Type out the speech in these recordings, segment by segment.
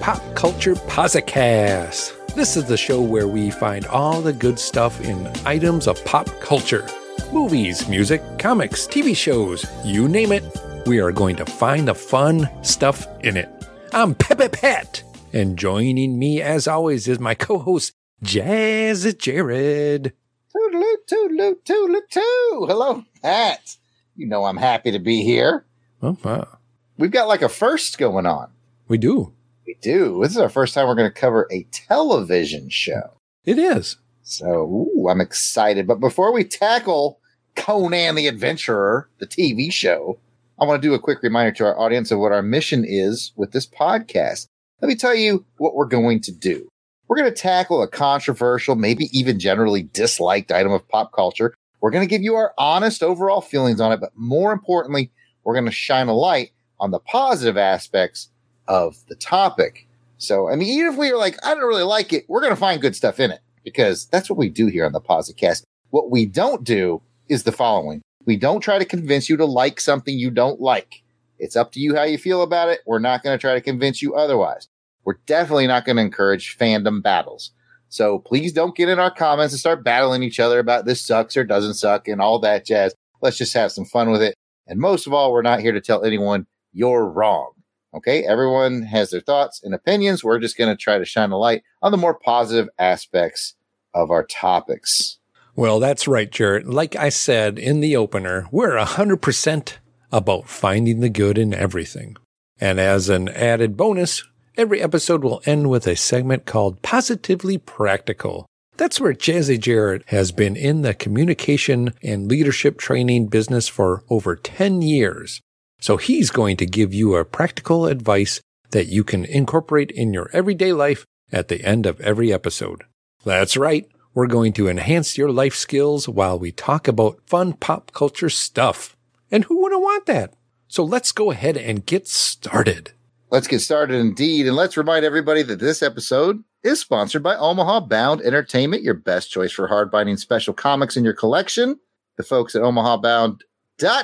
Pop Culture Podcast. This is the show where we find all the good stuff in items of pop culture movies, music, comics, TV shows, you name it. We are going to find the fun stuff in it. I'm Peppy Pat, and joining me as always is my co host, Jazz Jared. Toodaloo, toodaloo, toodaloo, too. Hello, Pat. You know I'm happy to be here. Oh, wow. We've got like a first going on. We do. We do. This is our first time we're going to cover a television show. It is. So ooh, I'm excited. But before we tackle Conan the Adventurer, the TV show, I want to do a quick reminder to our audience of what our mission is with this podcast. Let me tell you what we're going to do. We're going to tackle a controversial, maybe even generally disliked item of pop culture. We're going to give you our honest overall feelings on it, but more importantly, we're going to shine a light on the positive aspects of the topic. So, I mean, even if we are like, I don't really like it, we're going to find good stuff in it because that's what we do here on the Positcast. What we don't do is the following. We don't try to convince you to like something you don't like. It's up to you how you feel about it. We're not going to try to convince you otherwise. We're definitely not going to encourage fandom battles. So please don't get in our comments and start battling each other about this sucks or doesn't suck and all that jazz. Let's just have some fun with it. And most of all, we're not here to tell anyone you're wrong. Okay. Everyone has their thoughts and opinions. We're just going to try to shine a light on the more positive aspects of our topics. Well, that's right, Jared. Like I said in the opener, we're 100% about finding the good in everything. And as an added bonus, every episode will end with a segment called Positively Practical. That's where Jazzy Jared has been in the communication and leadership training business for over 10 years. So he's going to give you a practical advice that you can incorporate in your everyday life at the end of every episode. That's right. We're going to enhance your life skills while we talk about fun pop culture stuff. And who wouldn't want that? So let's go ahead and get started. Let's get started indeed. And let's remind everybody that this episode is sponsored by Omaha Bound Entertainment, your best choice for hardbinding special comics in your collection. The folks at Omaha Bound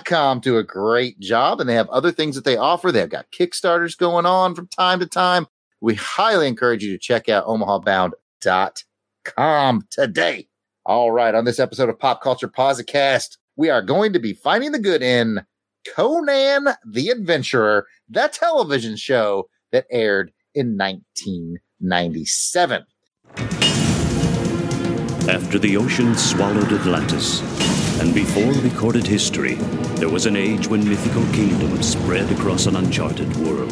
com do a great job and they have other things that they offer. They've got Kickstarters going on from time to time. We highly encourage you to check out omahabound.com today. All right. On this episode of Pop Culture Posicast, we are going to be finding the good in Conan the Adventurer, that television show that aired in 1997. After the ocean swallowed Atlantis, and before recorded history, there was an age when mythical kingdoms spread across an uncharted world.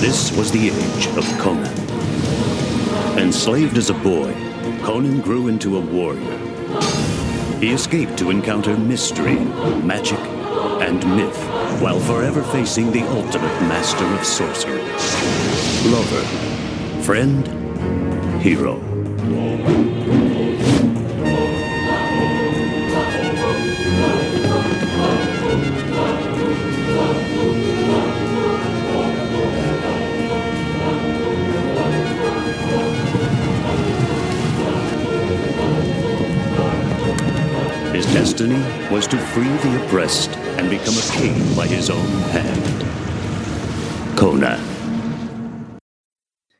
This was the age of Conan. Enslaved as a boy, Conan grew into a warrior. He escaped to encounter mystery, magic, and myth, while forever facing the ultimate master of sorcery. Lover, friend, hero. Destiny was to free the oppressed and become a king by his own hand. Conan.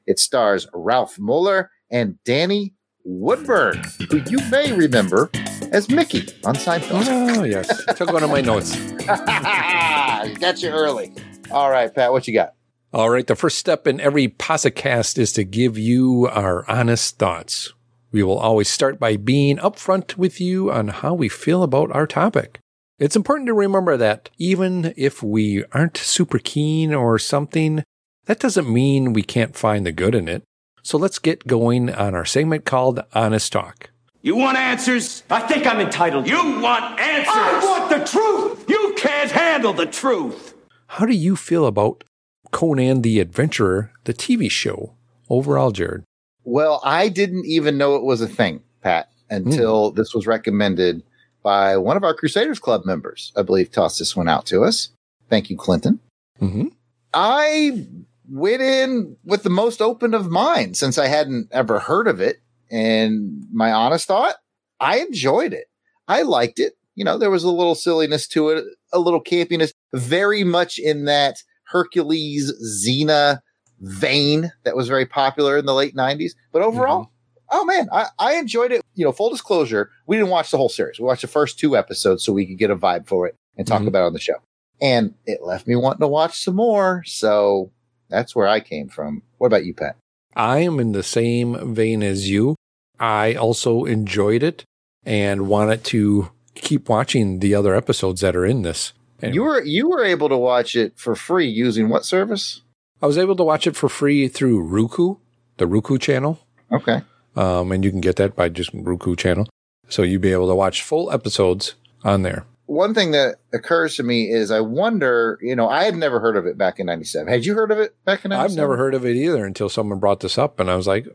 It stars Ralf Moeller and Danny Woodburn, who you may remember as Mickey on Seinfeld. Oh, yes. Took one of my notes. got you early. All right, Pat, what you got? All right. The first step in every Posicast is to give you our honest thoughts. We will always start by being upfront with you on how we feel about our topic. It's important to remember that even if we aren't super keen or something, that doesn't mean we can't find the good in it. So let's get going on our segment called Honest Talk. You want answers? I think I'm entitled. You want answers? I want the truth! You can't handle the truth! How do you feel about Conan the Adventurer, the TV show, overall, Jared? Well, I didn't even know it was a thing, Pat, until mm. this was recommended by one of our Crusaders Club members. I believe tossed this one out to us. Thank you, Clinton. Mm-hmm. I went in with the most open of mind since I hadn't ever heard of it. And my honest thought, I enjoyed it. I liked it. You know, there was a little silliness to it, a little campiness, very much in that Hercules Xena vein that was very popular in the late 90s. But overall, oh man, I, I enjoyed it. You know, full disclosure, we didn't watch the whole series. We watched the first two episodes so we could get a vibe for it and talk Mhm. about it on the show. And it left me wanting to watch some more. So that's where I came from. What about you, Pat? I am in the same vein as you. I also enjoyed it and wanted to keep watching the other episodes that are in this. And You were you were able to watch it for free using what service? I was able to watch it for free through Roku, the Roku channel. Okay. Um, and you can get that by just Roku channel. So you'd be able to watch full episodes on there. One thing that occurs to me is I wonder, you know, I had never heard of it back in 97. Had you heard of it back in 97? I've never heard of it either until someone brought this up and I was like,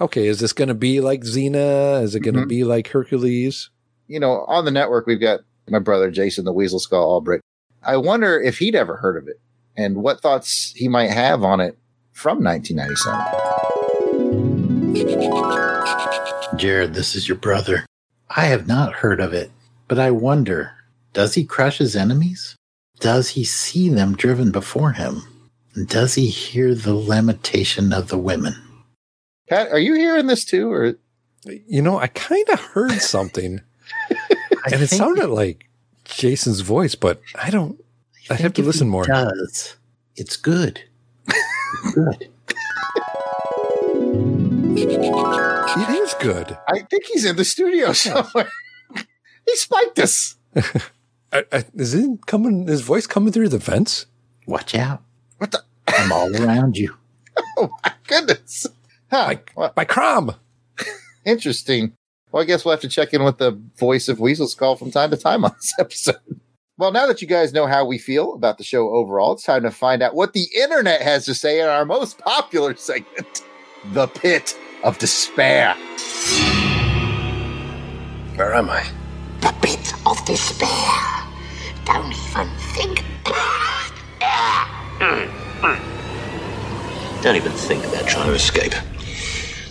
okay, is this going to be like Xena? Is it going to Mhm. be like Hercules? You know, on the network, we've got my brother Jason, the Weasel Skull Albright. I wonder if he'd ever heard of it and what thoughts he might have on it from 1997. Jared, this is your brother. I have not heard of it, but I wonder does he crush his enemies? Does he see them driven before him? And does he hear the lamentation of the women? Pat, are you hearing this too? Or You know, I kind of heard something and it sounded like Jason's voice, but I don't, I have to listen more. Does it's good? It's good. It is good. I think he's in the studio somewhere. he spiked us. I, I, is it coming, his voice coming through the vents? Watch out! What the? I'm all around you. Oh my goodness. Huh. Like, Well, by Crom. interesting. Well, I guess we'll have to check in with the voice of Weasel Skull from time to time on this episode. Well, now that you guys know how we feel about the show overall, it's time to find out what the internet has to say in our most popular segment, The Pit of Despair. Where am I? The pit of despair. Don't even think. Don't even think about trying to escape.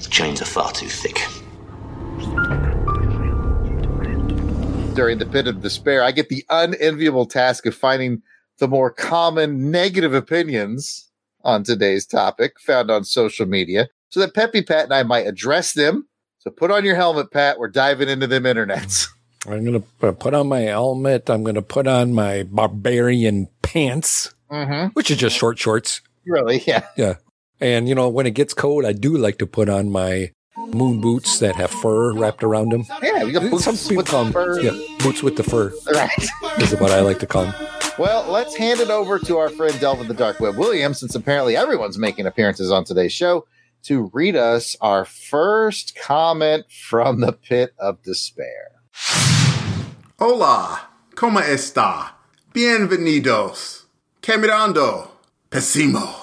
The chains are far too thick. During the Pit of Despair, I get the unenviable task of finding the more common negative opinions on today's topic found on social media so that Peppy Pat and I might address them. So put on your helmet, Pat. We're diving into them internets. I'm going to put on my helmet. I'm going to put on my barbarian pants, Mm-hmm. which is just short shorts. Really? Yeah. Yeah. And, you know, when it gets cold, I do like to put on my moon boots that have fur wrapped around them. Yeah, we got boots Some people with call them, fur. yeah, boots with the fur Right. is what I like to call them. Well, let's hand it over to our friend Delvin the Dark Web Williams, since apparently everyone's making appearances on today's show, to read us our first comment from the Pit of Despair. Hola, ¿cómo está? Bienvenidos. Caminando. Pésimo.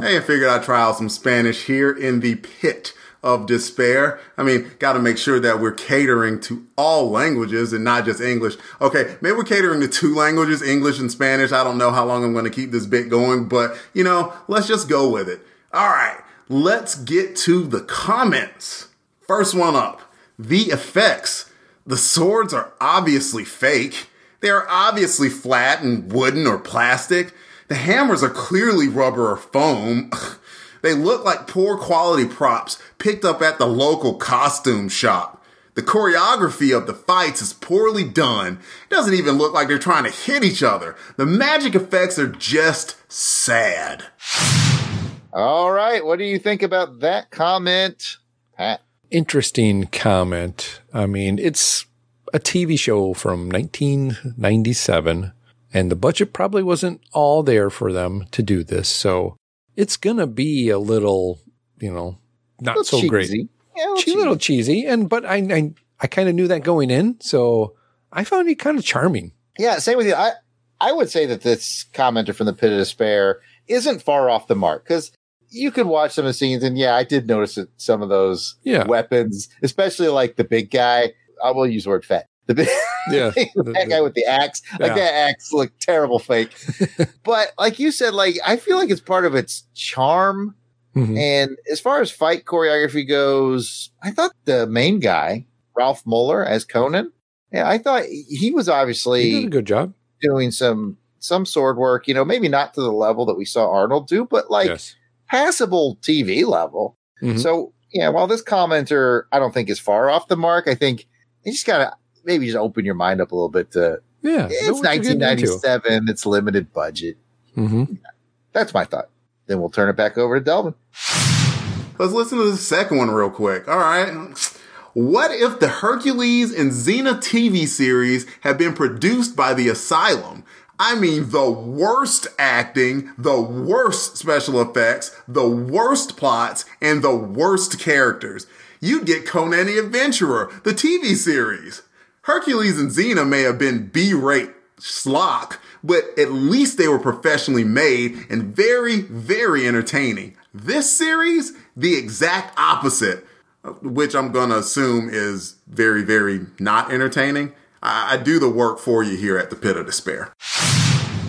Hey, I figured I'd try out some Spanish here in the pit of despair. I mean, gotta make sure that we're catering to all languages and not just English. Okay, maybe we're catering to two languages, English and Spanish. I don't know how long I'm gonna keep this bit going, but you know, let's just go with it. Alright, let's get to the comments. First one up. The effects. The swords are obviously fake. They are obviously flat and wooden or plastic. The hammers are clearly rubber or foam. They look like poor quality props picked up at the local costume shop. The choreography of the fights is poorly done. It doesn't even look like they're trying to hit each other. The magic effects are just sad. All right. What do you think about that comment, Pat? Interesting comment. I mean, it's a TV show from 1997, and the budget probably wasn't all there for them to do this. So it's going to be a little, you know, not Little so great. Yeah, a little She's a little cheesy, and but I I, I kind of knew that going in, so I found it kind of charming. Yeah, same with you. I I would say that this commenter from the Pit of Despair isn't far off the mark because you could watch some of the scenes, and yeah, I did notice that some of those Yeah. weapons, especially like the big guy. I will use the word fat. The big, Yeah, that guy with the axe, like Yeah. that axe looked terrible fake. but like you said, like I feel like it's part of its charm. Mhm. And as far as fight choreography goes, I thought the main guy, Ralf Moeller as Conan, yeah, I thought he was obviously He did a good job. doing some some sword work. You know, maybe not to the level that we saw Arnold do, but like yes. passable TV level. Mhm. So yeah, while this commenter I don't think is far off the mark, I think you just gotta maybe just open your mind up a little bit to yeah, it's what you're getting into. 1997, it's limited budget. Mhm. That's my thought. Then we'll turn it back over to Delvin. Let's listen to the second one real quick. All right. What if the Hercules and Xena TV series had been produced by the Asylum? I mean, the worst acting, the worst special effects, the worst plots, and the worst characters. You'd get Conan the Adventurer, the TV series. Hercules and Xena may have been B-rate schlock, but at least they were professionally made and very, very entertaining. This series, the exact opposite, which I'm gonna assume is very, very not entertaining. I, I do the work for you here at the Pit of Despair.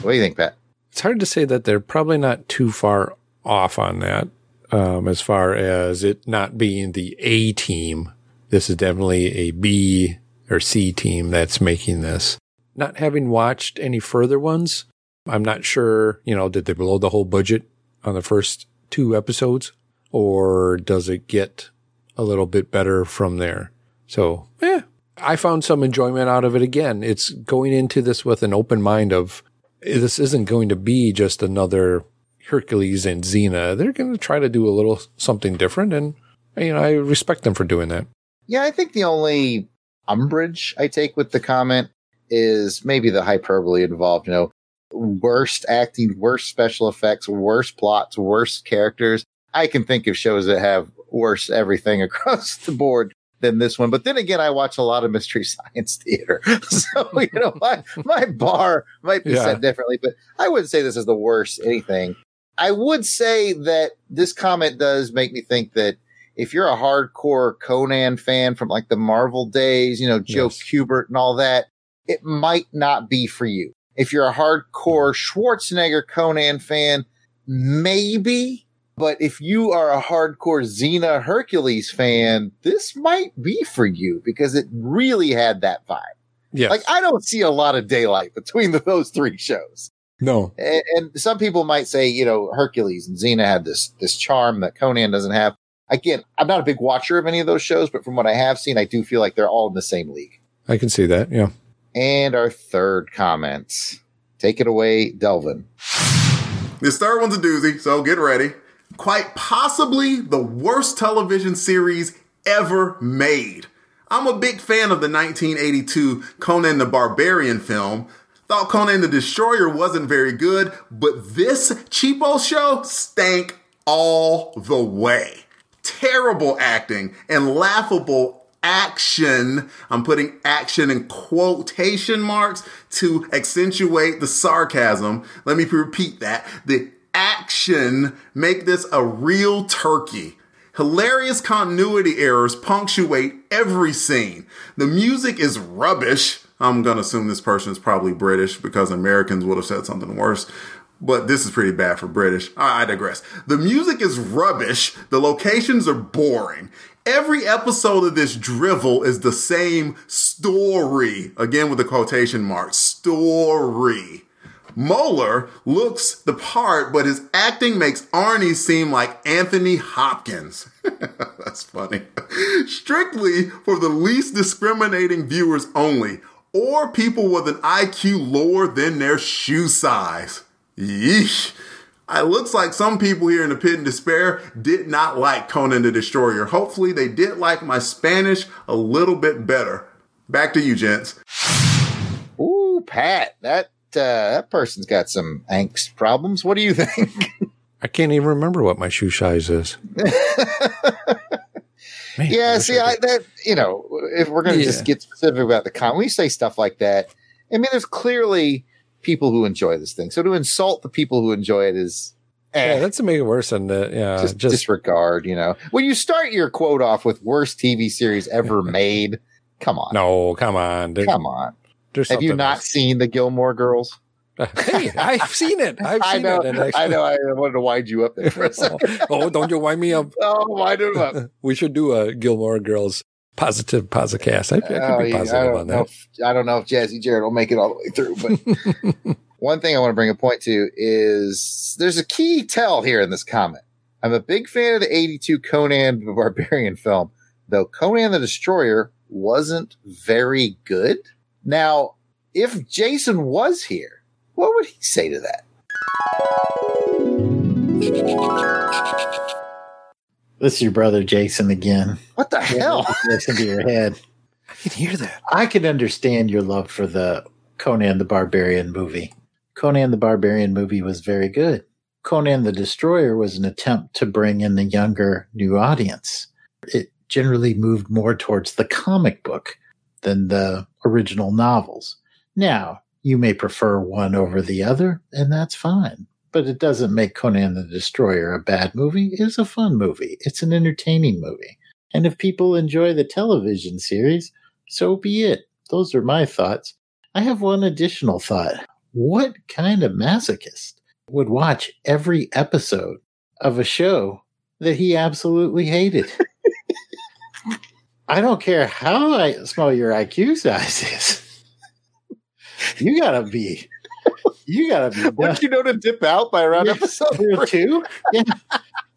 What do you think, Pat? It's hard to say that they're probably not too far off on that. Um, as far as it not being the A team, this is definitely a B or C team that's making this. Not having watched any further ones, I'm not sure, you know, did they blow the whole budget on the first two episodes or does it get a little bit better from there? So, yeah, I found some enjoyment out of it again. It's going into this with an open mind of this isn't going to be just another Hercules and Xena. They're going to try to do a little something different. And, you know, I respect them for doing that. Yeah, I think the only umbrage I take with the comment is maybe the hyperbole involved. You know, worst acting, worst special effects, worst plots, worst characters. I can think of shows that have worse everything across the board than this one. But then again, I watch a lot of mystery science theater. So, you know, my, my bar might be Yeah. set differently, but I wouldn't say this is the worst anything. I would say that this comment does make me think that if you're a hardcore Conan fan from like the Marvel days, you know, Joe Yes. Kubert and all that, it might not be for you. If you're a hardcore Schwarzenegger Conan fan, maybe. But if you are a hardcore Xena Hercules fan, this might be for you because it really had that vibe. Yes. Like I don't see a lot of daylight between the, those three shows. no. And, and some people might say, you know, Hercules and Xena had this this charm that Conan doesn't have. Again, I'm not a big watcher of any of those shows, but from what I have seen, I do feel like they're all in the same league. I can see that. Yeah. And our third comments. Take it away, Delvin. This third one's a doozy, so get ready. Quite possibly the worst television series ever made. I'm a big fan of the 1982 Conan the Barbarian film. Thought Conan the Destroyer wasn't very good, but this cheapo show stank all the way. Terrible acting and laughable action. I'm putting action in quotation marks to accentuate the sarcasm. Let me repeat that. The action make this a real turkey. Hilarious continuity errors punctuate every scene. The music is rubbish. I'm gonna assume this person is probably British because Americans would have said something worse. But this is pretty bad for British. I I digress. The music is rubbish. The locations are boring. Every episode of this drivel is the same story. Again with the quotation marks. Story. Moeller looks the part, but his acting makes Arnie seem like Anthony Hopkins. That's funny. Strictly for the least discriminating viewers only, or people with an IQ lower than their shoe size. Yeesh. It looks like some people here in the pit in despair did not like Conan the Destroyer. Hopefully they did like my Spanish a little bit better. Back to you, gents. Ooh, Pat, that uh, that person's got some angst problems. What do you think? I can't even remember what my shoe size is. Man, yeah, wish see, I I, that you know, if we're going to Yeah. just get specific about the comment, when you say stuff like that, I mean, there's clearly people who enjoy this thing. So to insult the people who enjoy it is, eh, yeah, that's to make it worse than the yeah. just, Just, disregard. You know, when you start your quote off with worst TV series ever made, come on, no, come on, come on. Have you not else. seen the Gilmore Girls? hey, I've seen it. I've I know, it. And I, I know. I wanted to wind you up there for a second. oh, don't you wind me up? oh, wind him up. We should do a Gilmore Girls positive podcast. I, I could Oh, be yeah, I positive don't on that. if- I don't know if Jazzy Jared will make it all the way through, but one thing I want to bring a point to is there's a key tell here in this comment. I'm a big fan of the 82 Conan the Barbarian film, though Conan the Destroyer wasn't very good. Now, if Jason was here, what would he say to that? This is your brother Jason again. What the hell? Listen to your head. I can hear that. I can understand your love for the Conan the Barbarian movie. Conan the Barbarian movie was very good. Conan the Destroyer was an attempt to bring in the younger new audience. It generally moved more towards the comic book than the original novels. Now, you may prefer one over the other, and that's fine. But it doesn't make Conan the Destroyer a bad movie. It's a fun movie. It's an entertaining movie. And if people enjoy the television series, so be it. Those are my thoughts. I have one additional thought. What kind of masochist would watch every episode of a show that he absolutely hated? I don't care how I small your IQ size is. You gotta be, you gotta be. Would you know to dip out by around Yeah, episode three? two? Yeah.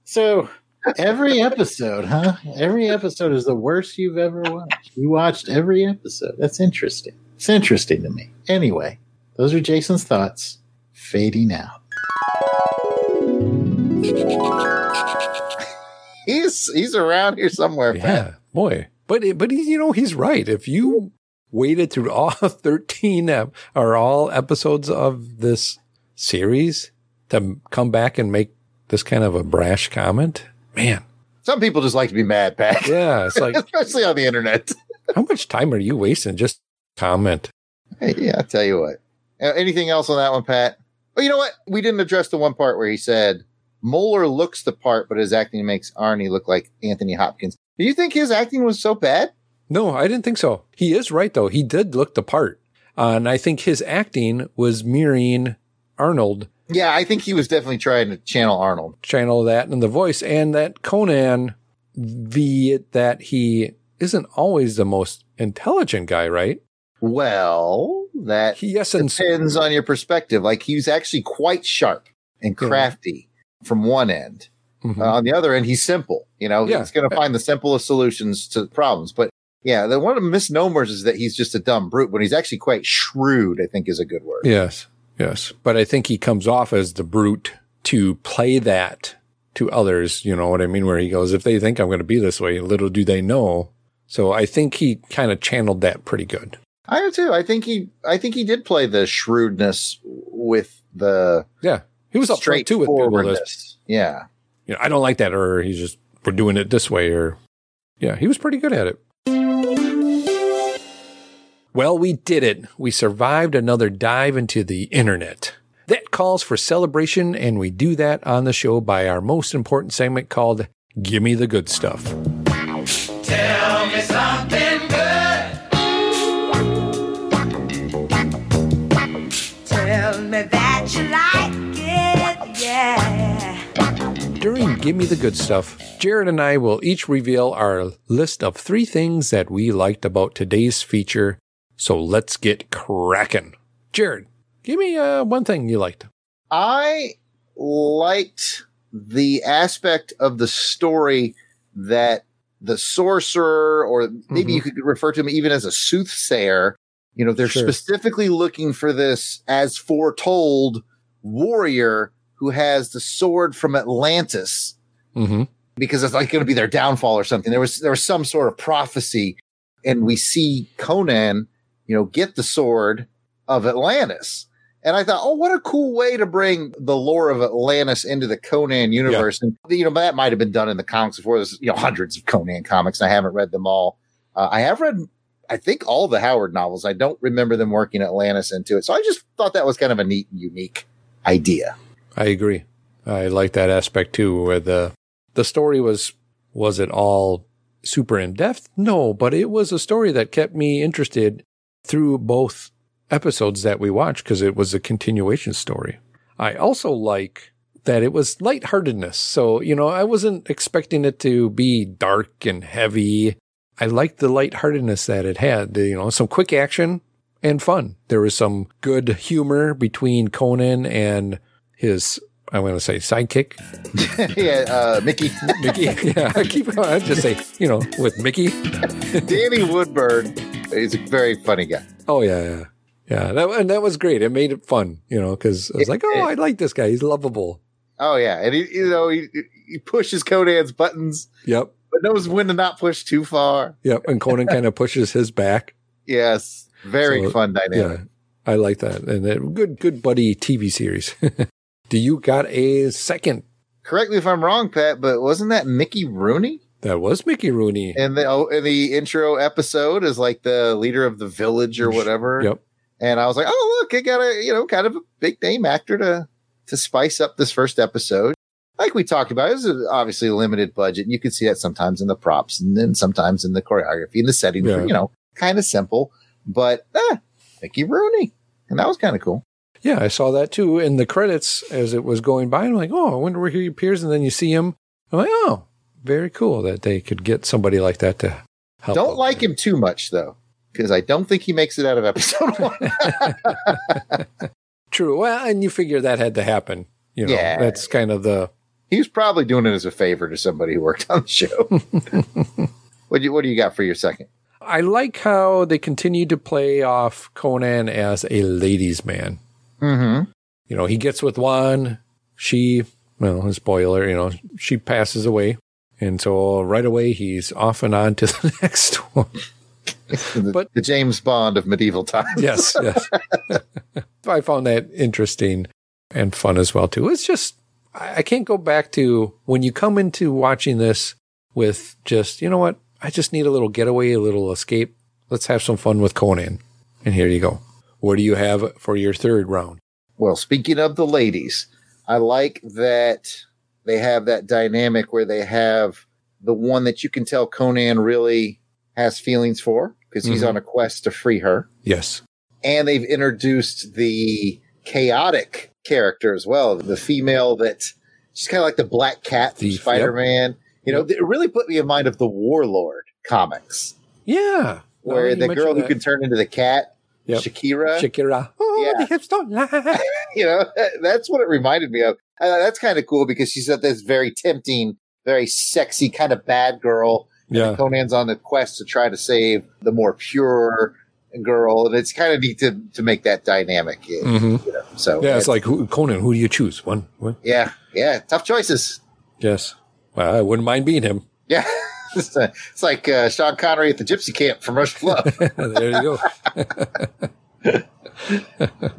So every episode, huh? Every episode is the worst you've ever watched. You watched every episode. That's interesting. It's interesting to me. Anyway, those are Jason's thoughts. Fading out. He's he's around here somewhere. Pat. Yeah, boy. But but he, you know he's right. If you waited through all thirteen ep- or all episodes of this series to come back and make this kind of a brash comment, man. Some people just like to be mad, Pat. Yeah, it's like Especially on the internet. how much time are you wasting just comment? Hey, yeah, I'll tell you what. Uh, anything else on that one, Pat? Oh, you know what? We didn't address the one part where he said Moeller looks the part, but his acting makes Arnie look like Anthony Hopkins. Do you think his acting was so bad? No, I didn't think so. He is right though. He did look the part, uh, and I think his acting was mirroring Arnold Yeah, I think he was definitely trying to channel Arnold. channel that and the voice and that Conan, the that he isn't always the most intelligent guy, right? Well, that He yes and depends on your perspective. Like he's actually quite sharp and Yeah. crafty from one end. Mhm. Uh, on the other end, he's simple. You know, Yeah. he's going to find the simplest solutions to problems. But yeah, the one of the misnomers is that he's just a dumb brute. When he's actually quite shrewd, I think is a good word. yes, yes, but I think he comes off as the brute to play that to others. You know what I mean? Where he goes, if they think I'm going to be this way, little do they know. So I think he kind of channeled that pretty good. I do too. I think he, I think he did play the shrewdness with the Yeah, he was up front too with people. Yeah. you know, I don't like that, or he's just we're doing it this way, or yeah, he was pretty good at it. Well, we did it. We survived another dive into the internet. That calls for celebration, and we do that on the show by our most important segment called Gimme the Good Stuff. Tell me something good. Tell me that you like it, yeah. During Gimme the Good Stuff, Jared and I will each reveal our list of three things that we liked about today's feature. So let's get cracking. Jared, give me uh, one thing you liked. I liked the aspect of the story that the sorcerer, or maybe you could refer to him even as a soothsayer, you know, they're Sure. specifically looking for this as foretold warrior who has the sword from Atlantis Mm-hmm. because it's like going to be their downfall or something. There was there was some sort of prophecy, and we see Conan, you know, get the sword of Atlantis. And I thought, oh, what a cool way to bring the lore of Atlantis into the Conan universe. And you know, that might have been done in the comics before. There's you know hundreds of Conan comics, and I haven't read them all. Uh, I have read, I think, all the Howard novels. I don't remember them working Atlantis into it. So I just thought that was kind of a neat and unique idea. I agree. I like that aspect too, where the the story was was it all super in depth? No, but it was a story that kept me interested through both episodes that we watched because it was a continuation story. I also like that it was lightheartedness. So, you know, I wasn't expecting it to be dark and heavy. I liked the lightheartedness that it had, you know, some quick action and fun. There was some good humor between Conan and his I'm going to say sidekick. yeah, uh, Mickey. Mickey. yeah, I keep going. I just say, you know, with Mickey. Danny Woodburn is a very funny guy. Oh, yeah, yeah. Yeah, that, and that was great. It made it fun, you know, because I was like, oh, I like this guy. He's lovable. Oh yeah, and he, you know, he he pushes Conan's buttons, Yep. but knows when to not push too far. Yep. And Conan kind of pushes his back. Yes, very So, fun dynamic. Yeah, I like that. And it, good, good buddy TV series. Do you got a second? Correct me if I'm wrong, Pat, but wasn't that Mickey Rooney That was Mickey Rooney. in the oh, in the intro episode as like the leader of the village or whatever? Yep. And I was like, oh look, I got a you know kind of a big name actor to to spice up this first episode. Like we talked about, it was obviously a limited budget. And you can see that sometimes in the props and then sometimes in the choreography and the settings. Yeah. were, You know, kind of simple, but ah, Mickey Rooney, and that was kind of cool. Yeah, I saw that too in the credits as it was going by. And I'm like, oh, I wonder where he appears. And then you see him. I'm like, oh, very cool that they could get somebody like that to help. Don't out. like him too much though, because I don't think he makes it out of episode one. True. Well, and you figure that had to happen. You know, Yeah. that's kind of the. he was probably doing it as a favor to somebody who worked on the show. what do you What do you got for your second? I like how they continue to play off Conan as a ladies' man. Mm-hmm. You know, he gets with one, she, well, spoiler, you know, she passes away. And so right away he's off and on to the next one. The, But- the James Bond of medieval times. Yes, yes. I found that interesting and fun as well too. It's just I I can't go back to when you come into watching this with just, you know what, I just need a little getaway, a little escape. Let's have some fun with Conan. And here you go. What do you have for your third round? Well, speaking of the ladies, I like that they have that dynamic where they have the one that you can tell Conan really has feelings for because he's Mhm. on a quest to free her. Yes. and they've introduced the chaotic character as well. The female that she's kind of like the black cat from Thief, Spider Man. You know, it really put me in mind of the Warlord comics, Yeah. where Well, the girl who that. can turn into the cat, Yep. Shakira. Shakira. Oh, Yeah. the hips don't lie. you know, that's what it reminded me of. Uh, that's kind of cool because she's at this very tempting, very sexy kind of bad girl. yeah. Conan's on the quest to try to save the more pure girl, and it's kind of neat to to make that dynamic. You Mhm. know, so Yeah, it's like who, Conan, who do you choose? One? one? yeah, yeah, tough choices. Yes. Well, I wouldn't mind being him. Yeah, it's, uh, it's like uh, Sean Connery at the Gypsy Camp from Rush Love. there you go.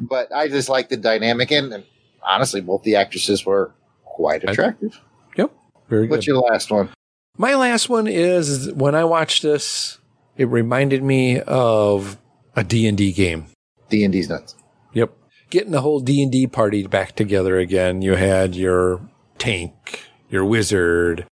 but I just like the dynamic, and, and honestly, both the actresses were quite attractive. Yep. Very good. What's your last one? My last one is when I watched this, it reminded me of a D&D game. D and D's nuts. Yep. Getting the whole D&D party back together again. You had your tank, your wizard,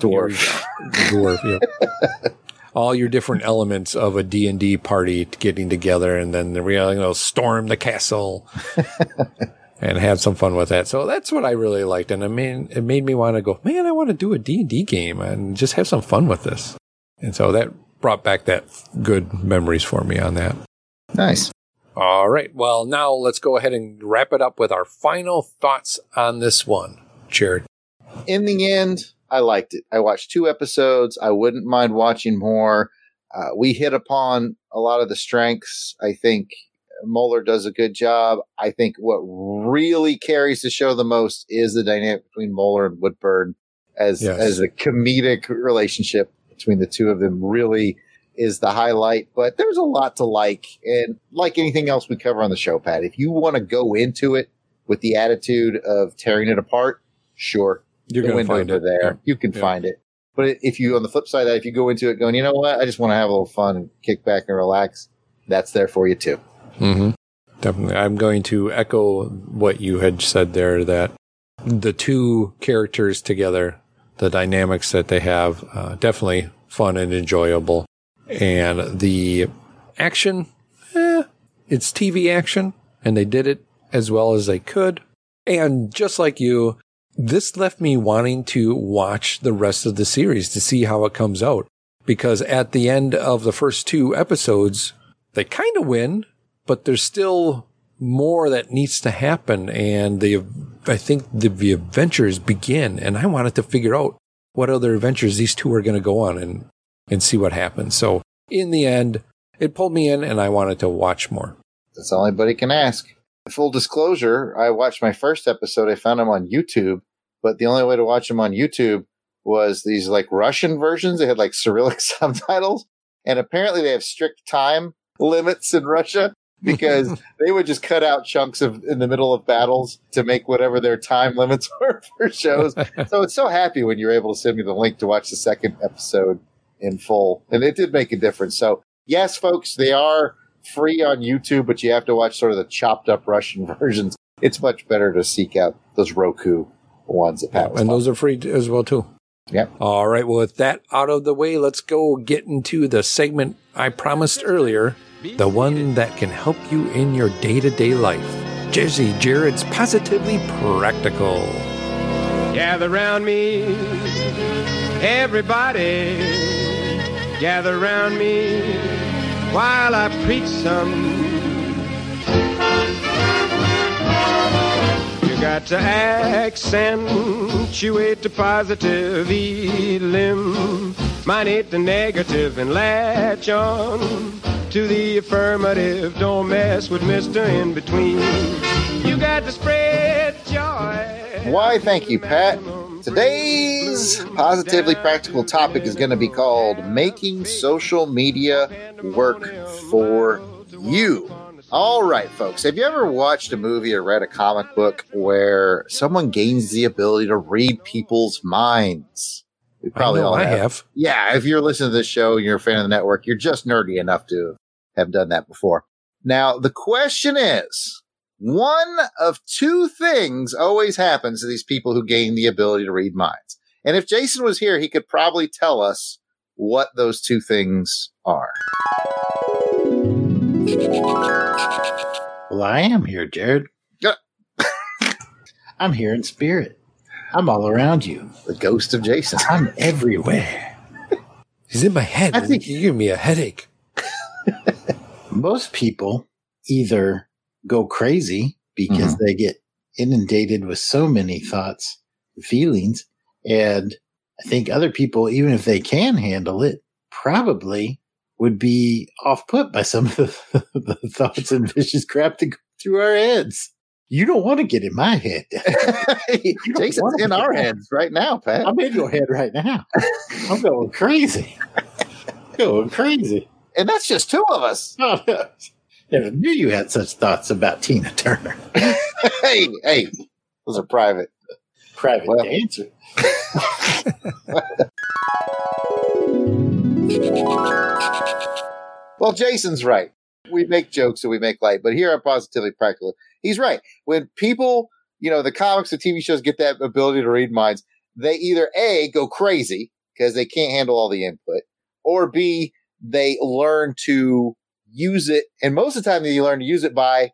Dwarf. your dwarf, yep. All your different elements of a D&D party getting together and then the real, you know, storm the castle and have some fun with that. So that's what I really liked. And I mean, it made me want to go, man, I want to do a D&D game and just have some fun with this. And so that brought back that good memories for me on that. Nice. All right. Well, now let's go ahead and wrap it up with our final thoughts on this one. Jared. in the end, I liked it. I watched two episodes. I wouldn't mind watching more. Uh, we hit upon a lot of the strengths. I think Moeller does a good job. I think what really carries the show the most is the dynamic between Moeller and Woodburn as Yes. as a comedic relationship between the two of them really is the highlight. But there's a lot to like, and like anything else we cover on the show, Pat, if you want to go into it with the attitude of tearing it apart, sure, You're the going to find it there. Yeah. You can Yeah. find it. But if you, on the flip side of that, if you go into it going, you know what, I just want to have a little fun and kick back and relax, that's there for you too. Mm-hmm. Definitely. I'm going to echo what you had said there that the two characters together, the dynamics that they have, uh, definitely fun and enjoyable. And the action, eh, it's TV action, and they did it as well as they could. And just like you, this left me wanting to watch the rest of the series to see how it comes out. Because at the end of the first two episodes, they kind of win, but there's still more that needs to happen. And the I think the, the adventures begin, and I wanted to figure out what other adventures these two are going to go on and and see what happens. So in the end, it pulled me in, and I wanted to watch more. That's all anybody can ask. Full disclosure, I watched my first episode. I found them on YouTube, but the only way to watch them on YouTube was these like Russian versions. They had like Cyrillic subtitles. And apparently they have strict time limits in Russia because they would just cut out chunks of in the middle of battles to make whatever their time limits were for shows. so it's so happy when you're able to send me the link to watch the second episode in full. And it did make a difference. So yes, folks, they are free on YouTube, but you have to watch sort of the chopped up Russian versions. It's much better to seek out those Roku ones that Pat was and those are free as well too. Yep. All right. Well, with that out of the way, let's go get into the segment I promised earlier, the one that can help you in your day to day life. Jazzy Jared's Positively Practical. Gather round me, everybody. Gather round me while I preach some. You got to accentuate the positive, eliminate the negative, and latch on to the affirmative. Don't mess with Mr. In Between. You got to spread joy. Why, thank you, Pat. Today's positively practical topic is going to be called Making Social Media Work for You. All right, folks. Have you ever watched a movie or read a comic book where someone gains the ability to read people's minds? We probably I know all I have. have. Yeah, if you're listening to this show and you're a fan of the network, you're just nerdy enough to have done that before. Now, the question is one of two things always happens to these people who gain the ability to read minds. And if Jason was here, he could probably tell us what those two things are. Well, I am here, Jared. Yeah. I'm here in spirit. I'm all around you. The ghost of Jason. I'm everywhere. He's in my head. I think- you give me a headache. Most people either go crazy because mm-hmm. they get inundated with so many thoughts, and feelings, and I think other people, even if they can handle it, probably would be off put by some of the, the thoughts and vicious crap that go through our heads. You don't want to get in my head. Jason's in our heads right now, Pat. I'm in your head right now. I'm going crazy. going crazy. And that's just two of us. Oh, Never knew you had such thoughts about Tina Turner. hey, hey, those are private. Private Well- dancer. Well, Jason's right. We make jokes and we make light, but here I'm positively practical. He's right. When people, you know, the comics, the TV shows get that ability to read minds, they either A, go crazy because they can't handle all the input, or B, they learn to use it. And most of the time, they learn to use it by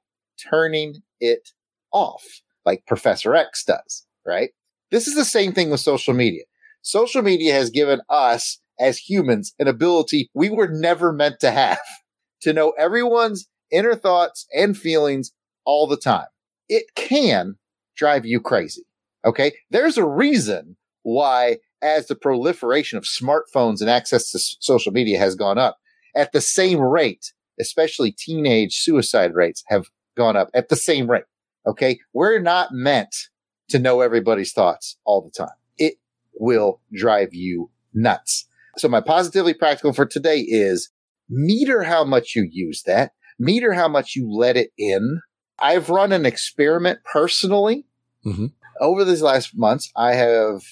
turning it off, like Professor X does, right? This is the same thing with social media. Social media has given us as humans an ability we were never meant to have to know everyone's inner thoughts and feelings all the time. It can drive you crazy. Okay. There's a reason why as the proliferation of smartphones and access to s- social media has gone up at the same rate, especially teenage suicide rates have gone up at the same rate. Okay. We're not meant to know everybody's thoughts all the time. It will drive you nuts. So my positively practical for today is meter how much you use that, meter how much you let it in. I've run an experiment personally Mhm. over these last months. I have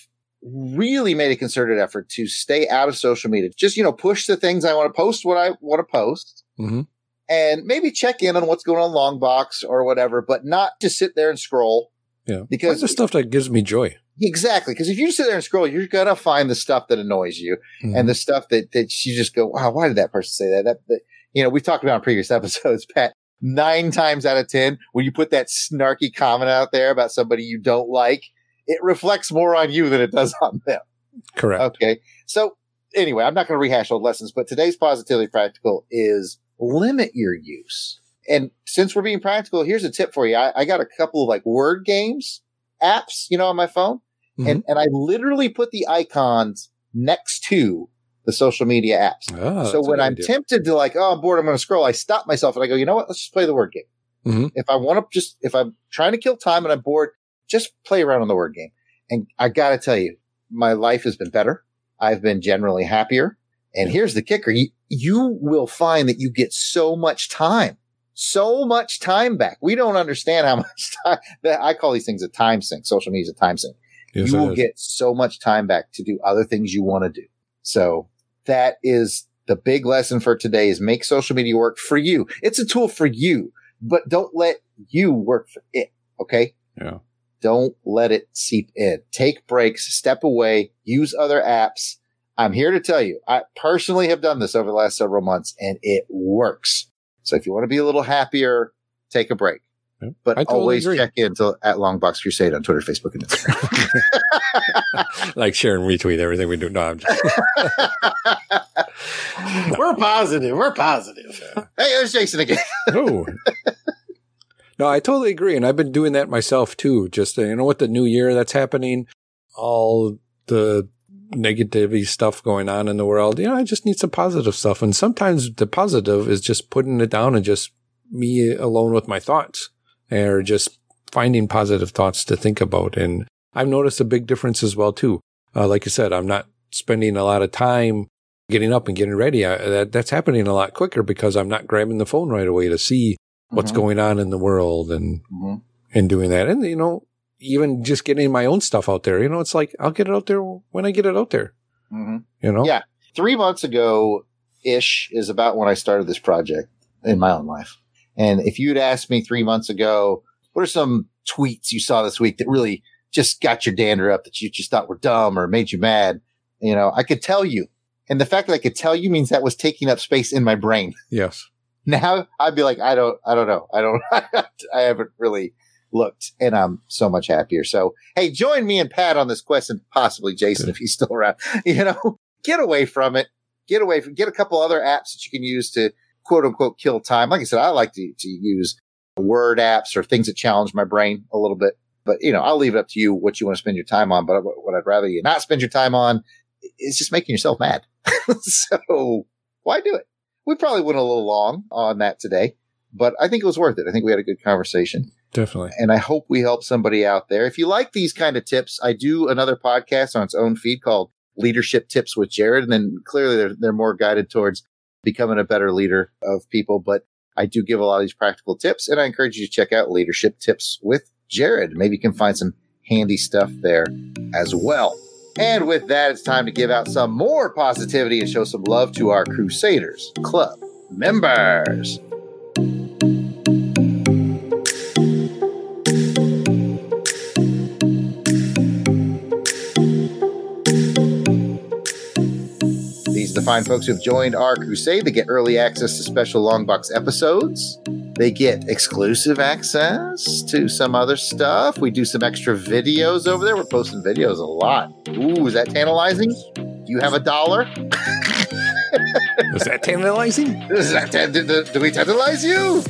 really made a concerted effort to stay out of social media. Just, you know, push the things I want to post, what I want to post hmm and maybe check in on what's going on Longbox or whatever, but not to sit there and scroll. Yeah. Because- the stuff that gives me joy. Exactly. Because if you sit there and scroll, you're going to find the stuff that annoys you Mhm. and the stuff that, that you just go, wow, why did that person say that? That, that you know, we talked about in previous episodes, Pat, nine times out of 10, when you put that snarky comment out there about somebody you don't like, it reflects more on you than it does on them. Correct. Okay. So anyway, I'm not going to rehash old lessons, but today's positively practical is limit your use. And since we're being practical, here's a tip for you. I, I got a couple of like word games apps, you know, on my phone. Mm-hmm. And, and I literally put the icons next to the social media apps. Ah, so when I'm idea. tempted to like, oh, I'm bored, I'm going to scroll, I stop myself and I go, you know what? Let's just play the word game. Mhm. If I want to just, if I'm trying to kill time and I'm bored, just play around on the word game. And I got to tell you, my life has been better. I've been generally happier. And here's the kicker. You, you will find that you get so much time, so much time back. We don't understand how much time that I call these things a time sink. Social media is a time sink Yes, you will is. get so much time back to do other things you want to do. So that is the big lesson for today is make social media work for you. It's a tool for you, but don't let you work for it. Okay. Yeah. Don't let it seep in. Take breaks, step away, use other apps. I'm here to tell you, I personally have done this over the last several months and it works. So if you want to be a little happier, take a break. Yeah, But totally always agree. check in to, at Longbox Crusade on Twitter, Facebook, and Instagram. like share and retweet everything we do. No, I'm just We're positive. We're positive. hey, there's Jason again. no. No, I totally agree, and I've been doing that myself too. Just uh, you know, with the new year that's happening, all the negativity stuff going on in the world. You know, I just need some positive stuff, and sometimes the positive is just putting it down and just me alone with my thoughts, or just finding positive thoughts to think about. And I've noticed a big difference as well too. Uh, like I said, I'm not spending a lot of time getting up and getting ready. I, that, that's happening a lot quicker because I'm not grabbing the phone right away to see what's Mhm. going on in the world and Mhm. and doing that. And you know, even just getting my own stuff out there. You know, it's like I'll get it out there when I get it out there. Mhm. You know, Yeah. Three months ago ish is about when I started this project in my own life. And if you'd asked me three months ago, what are some tweets you saw this week that really just got your dander up that you just thought were dumb or made you mad? You know, I could tell you. And the fact that I could tell you means that was taking up space in my brain. Yes. Now I'd be like, I don't, I don't know. I don't, I haven't really looked and I'm so much happier. So, hey, join me and Pat on this quest and possibly Jason if he's still around, you know, get away from it. Get away from, get a couple other apps that you can use to quote unquote kill time. Like I said, I like to, to use word apps or things that challenge my brain a little bit, but you know, I'll leave it up to you what you want to spend your time on. But what I'd rather you not spend your time on is just making yourself mad. so why do it? We probably went a little long on that today, but I think it was worth it. I think we had a good conversation Definitely. and I hope we help somebody out there. If you like these kind of tips, I do another podcast on its own feed called Leadership Tips with Jared. And then clearly they're, they're more guided towards becoming a better leader of people. But I do give a lot of these practical tips and I encourage you to check out Leadership Tips with Jared. Maybe you can find some handy stuff there as well. And with that, it's time to give out some more positivity and show some love to our Crusaders Club members. The fine folks who have joined our crusade. They get early access to special long box episodes. They get exclusive access to some other stuff. We do some extra videos over there. We're posting videos a lot. Ooh, is that tantalizing? Do you have a dollar? Is that tantalizing? Is that do, do- do we tantalize you?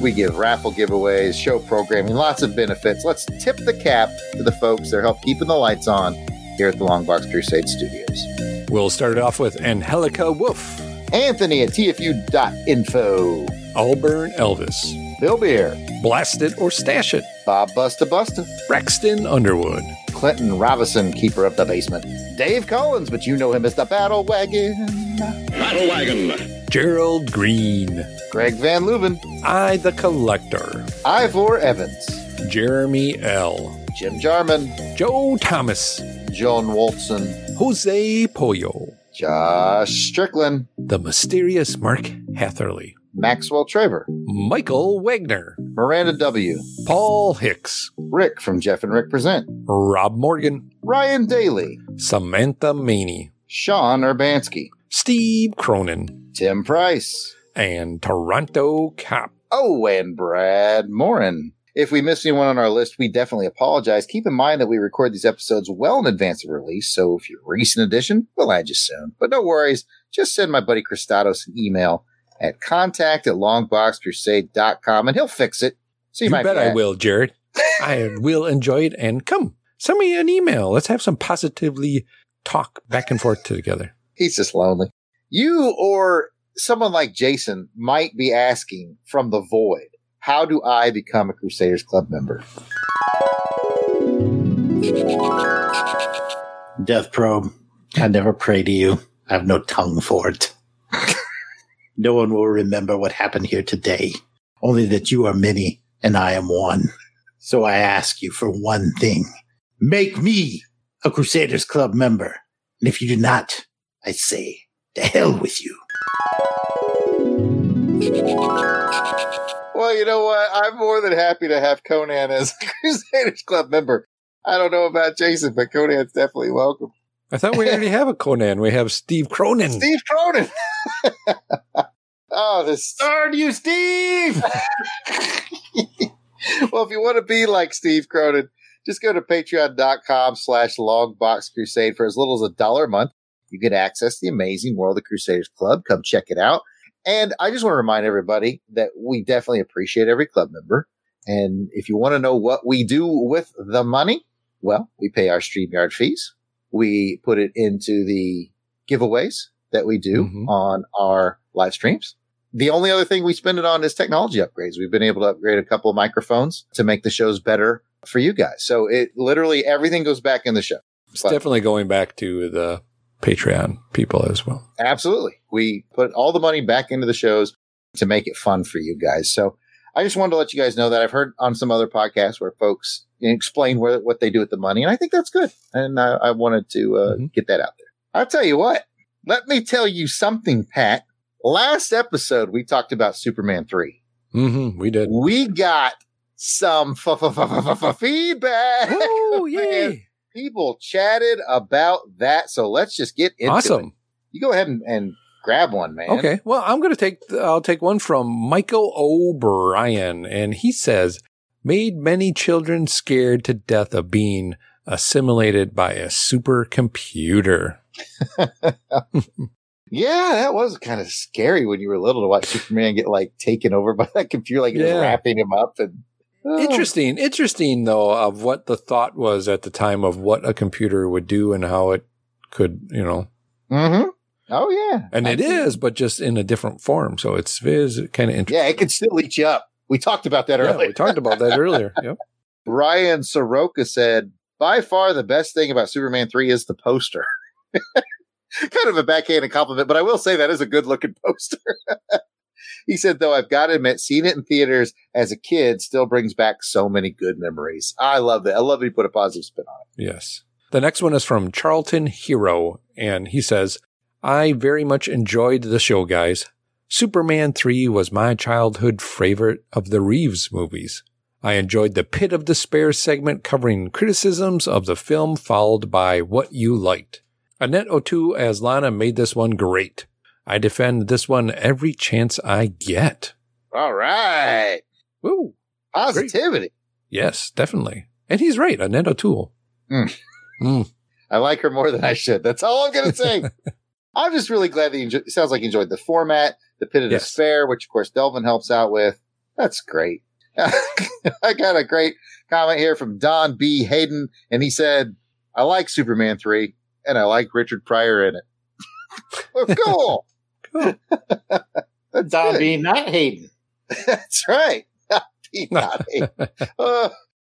We give raffle giveaways, show programming, lots of benefits. Let's tip the cap to the folks that are help keeping the lights on here at the Longbox Crusade Studios. We'll start it off with Angelica Wolf, Anthony at TFU.info. Auburn Elvis, Bill Beer, Blast It or Stash It, Bob Busta Busta, Braxton Underwood, Clinton Robinson, keeper of the basement, Dave Collins, but you know him as the Battle Wagon, Battle Wagon. Gerald Green, Greg Van Leuven, I the Collector, Ivor Evans, Jeremy L., Jim Jarman, Joe Thomas, John Walton, Jose Pollo, Josh Strickland, the mysterious Mark Hatherley, Maxwell Trevor, Michael Wagner, Miranda W., Paul Hicks, Rick from Jeff and Rick Present, Rob Morgan, Ryan Daly, Samantha Maney, Sean Urbanski, Steve Cronin, Tim Price, and Toronto Cop. Oh, and Brad Morin. If we miss anyone on our list, we definitely apologize. Keep in mind that we record these episodes well in advance of release, so if you're a recent addition, we'll add you soon. But no worries, just send my buddy Christados an email at contact at longboxcrusade.com and he'll fix it. So you, You might bet be I will, Jared. I will enjoy it and come. Send me an email. Let's have some positively talk back and forth together. He's just lonely. You or someone like Jason might be asking from the void, how do I become a Crusaders Club member? Death Probe, I never pray to you. I have no tongue for it. no one will remember what happened here today, only that you are many and I am one. So I ask you for one thing. Make me a Crusaders Club member. And if you do not, I say, to hell with you. Well, you know what? I'm more than happy to have Conan as a Crusaders Club member. I don't know about Jason, but Conan's definitely welcome. I thought we already have a Conan. We have Steve Cronin. Steve Cronin. oh, this darn you, Steve. well, if you want to be like Steve Cronin, just go to patreon.com slash longboxcrusade for as little as a dollar a month. You get access to the amazing World of Crusaders Club. Come check it out. And I just want to remind everybody that we definitely appreciate every club member. And if you want to know what we do with the money, well, we pay our StreamYard fees. We put it into the giveaways that we do Mhm. on our live streams. The only other thing we spend it on is technology upgrades. We've been able to upgrade a couple of microphones to make the shows better for you guys. So it literally everything goes back in the show. It's But- definitely going back to the Patreon people as well. Absolutely. We put all the money back into the shows to make it fun for you guys. So I just wanted to let you guys know that I've heard on some other podcasts where folks explain where, what they do with the money. And I think that's good. And I, I wanted to uh, Mhm. get that out there. I'll tell you what, let me tell you something, Pat. Last episode, we talked about Superman 3. Mm-hmm. We did. We got some f- f- f- f- feedback. Oh, yay. People chatted about that. So let's just get into it. Awesome. You go ahead and, and grab one, man. Okay. Well, I'm going to take, I'll take one from Michael O'Brien. And he says, made many children scared to death of being assimilated by a supercomputer. Yeah, that was kind of scary when you were little to watch Superman get like taken over by that computer, like it Yeah. wrapping him up. And oh. Interesting. Interesting, though, of what the thought was at the time of what a computer would do and how it could, you know, Mm-hmm. Oh yeah, and it Absolutely. is, but just in a different form. So it's, it is kind of interesting. Yeah, it could still eat you up. We talked about that Yeah, earlier. we talked about that earlier. Yep. Ryan Soroka said, "By far, the best thing about Superman three is the poster." kind of a backhanded compliment, but I will say that is a good looking poster. he said, though, I've got to admit, seeing it in theaters as a kid still brings back so many good memories. I love that. I love that he put a positive spin on it. Yes. The next one is from Charlton Hero, and he says, I very much enjoyed the show, guys. Superman 3 was my childhood favorite of the Reeves movies. I enjoyed the Pit of Despair segment covering criticisms of the film, followed by what you liked. Annette O'Toole as Lana made this one great. I defend this one every chance I get. All right. Woo. Positivity. Yes, definitely. And he's right, Annette O'Toole. Mm. Mm. I like her more than I should. That's all I'm going to say. I'm just really glad that you enjoy, it sounds like you enjoyed the format, the pit of Yes. despair, which of course Delvin helps out with. That's great. I got a great comment here from Don B. Hayden, and he said, I like Superman 3, and I like Richard Pryor in it. well, cool. Cool. That's Don good. B. Not Hayden. That's right. Not B. Not Hayden. Uh,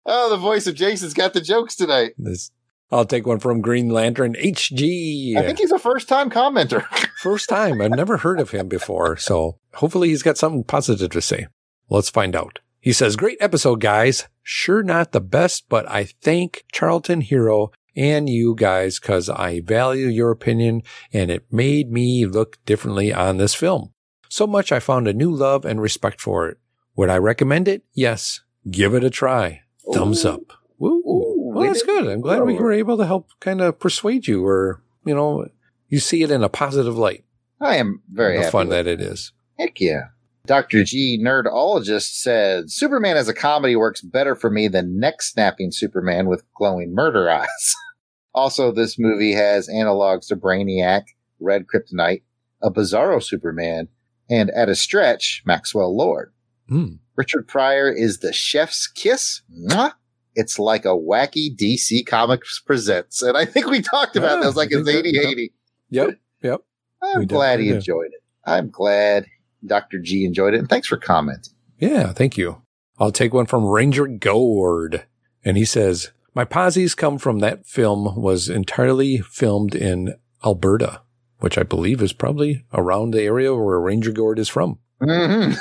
oh, the voice of Jason's got the jokes tonight. This, I'll take one from Green Lantern HG. I think he's a first time commenter. First time. I've never heard of him before. So hopefully he's got something positive to say. Let's find out. He says, great episode, guys. Sure not the best, but I thank Charlton Hero and you guys because I value your opinion and it made me look differently on this film. So much I found a new love and respect for it. Would I recommend it? Yes. Give it a try. Thumbs Ooh. up. Woo. Ooh, well, that's good. I'm glad we were able to help kind of persuade you or, you know, you see it in a positive light. I am very happy. fun that it is. Heck yeah. Dr. G Nerdologist said Superman as a comedy works better for me than neck snapping Superman with glowing murder eyes. also, this movie has analogs to Brainiac, Red Kryptonite, a Bizarro Superman, and at a stretch, Maxwell Lord. Hmm. Richard Pryor is the chef's kiss. Mwah. It's like a wacky DC Comics presents. And I think we talked about Yeah, that. It was like it's his think 80 that- 80. Yep. Yep. I'm We glad he did. enjoyed it. I'm glad Dr. G enjoyed it. And thanks for commenting. Yeah, thank you. I'll take one from Ranger Gord. And he says, My posies come from that film was entirely filmed in Alberta, which I believe is probably around the area where Ranger Gord is from. Mm-hmm.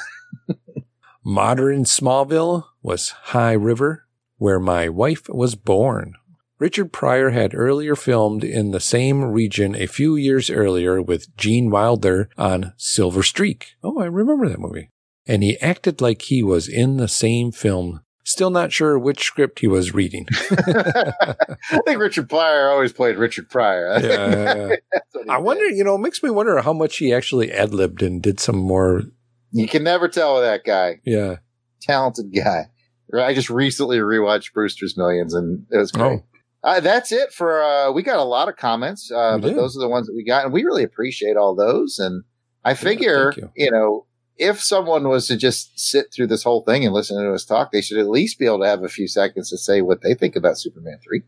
Modern Smallville was High River, where my wife was born. Richard Pryor had earlier filmed in the same region a few years earlier with Gene Wilder on Silver Streak. Oh, I remember that movie. And he acted like he was in the same film. Still not sure which script he was reading. I think Richard Pryor always played Richard Pryor. Yeah. That's what he I did. wonder, you know, it makes me wonder how much he actually ad libbed and did some more. You can never tell with that guy. Yeah. Talented guy. I just recently rewatched Brewster's Millions and it was oh. great. Oh, Uh, that's it for, uh, we got a lot of comments, uh, but did. those are the ones that we got and we really appreciate all those. And I figure, thank you. know, if someone was to just sit through this whole thing and listen to us talk, they should at least be able to have a few seconds to say what they think about Superman 3.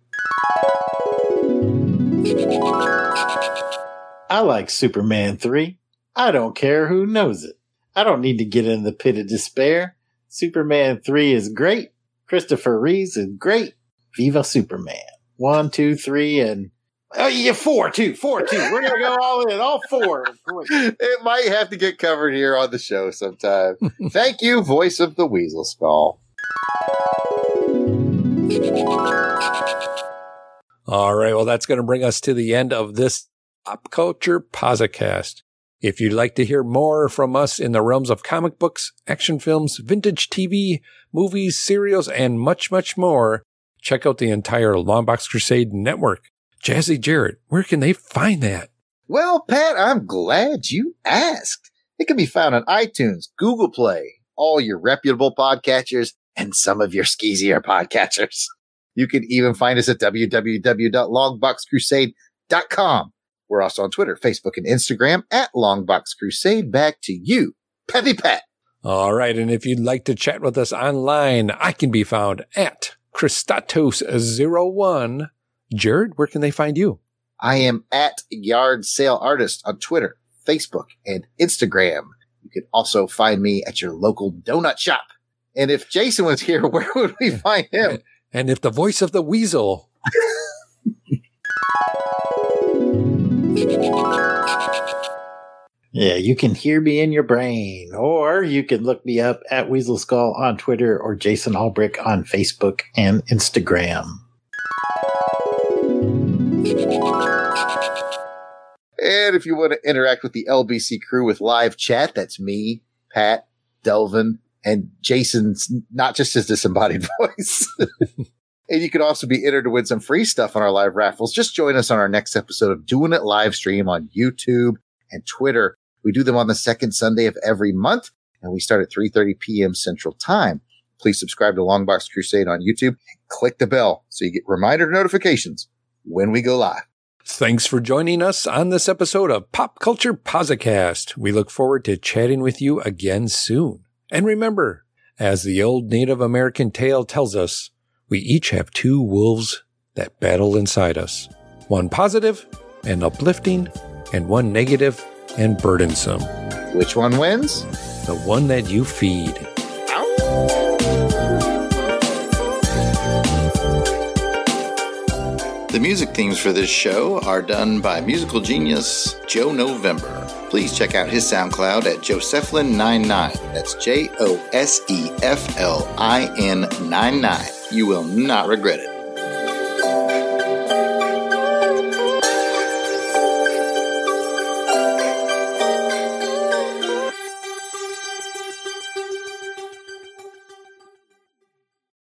I like Superman 3. I don't care who knows it. I don't need to get in the pit of despair. Superman 3 is great. Christopher Reeves is great. Viva Superman. One, two, three, and oh, yeah, four, two, four, two. We're gonna go all in, all four. It might have to get covered here on the show sometime. Thank you, voice of the Weasel Skull. All right. Well, that's going to bring us to the end of this Pop Culture Posicast. If you'd like to hear more from us in the realms of comic books, action films, vintage TV, movies, serials, and much, much more, check out the entire Longbox Crusade network. Jazzy Jared, where can they find that? Well, Pat, I'm glad you asked. It can be found on iTunes, Google Play, all your reputable podcatchers, and some of your skeezier podcatchers. You can even find us at www.longboxcrusade.com. We're also on Twitter, Facebook, and Instagram at Longbox Crusade. Back to you, Peppy Pat. All right. And if you'd like to chat with us online, I can be found at Christatos01. Jared, where can they find you? I am at Yard Sale Artist on Twitter, Facebook, and Instagram. You can also find me at your local donut shop. And if Jason was here, where would we find him? And if the voice of the weasel Yeah, you can hear me in your brain, or you can look me up at Weasel Skull on Twitter or Jason Albrick on Facebook and Instagram. And if you want to interact with the LBC crew with live chat, that's me, Pat, Delvin, and Jason's not just his disembodied voice. and you can also be entered to win some free stuff on our live raffles. Just join us on our next episode of Doing It live stream on YouTube and Twitter. We do them on the second Sunday of every month, and we start at 3.30 p.m. Central Time. Please subscribe to Longbox Crusade on YouTube click the bell so you get reminder notifications when we go live. Thanks for joining us on this episode of Pop Culture Posicast. We look forward to chatting with you again soon. And remember, as the old Native American tale tells us, we each have two wolves that battle inside us. One positive and uplifting, and one negative and burdensome. Which one wins? The one that you feed. The music themes for this show are done by musical genius Joe November. Please check out his SoundCloud at Joseflin99. That's J O S E F L I N 99. You will not regret it.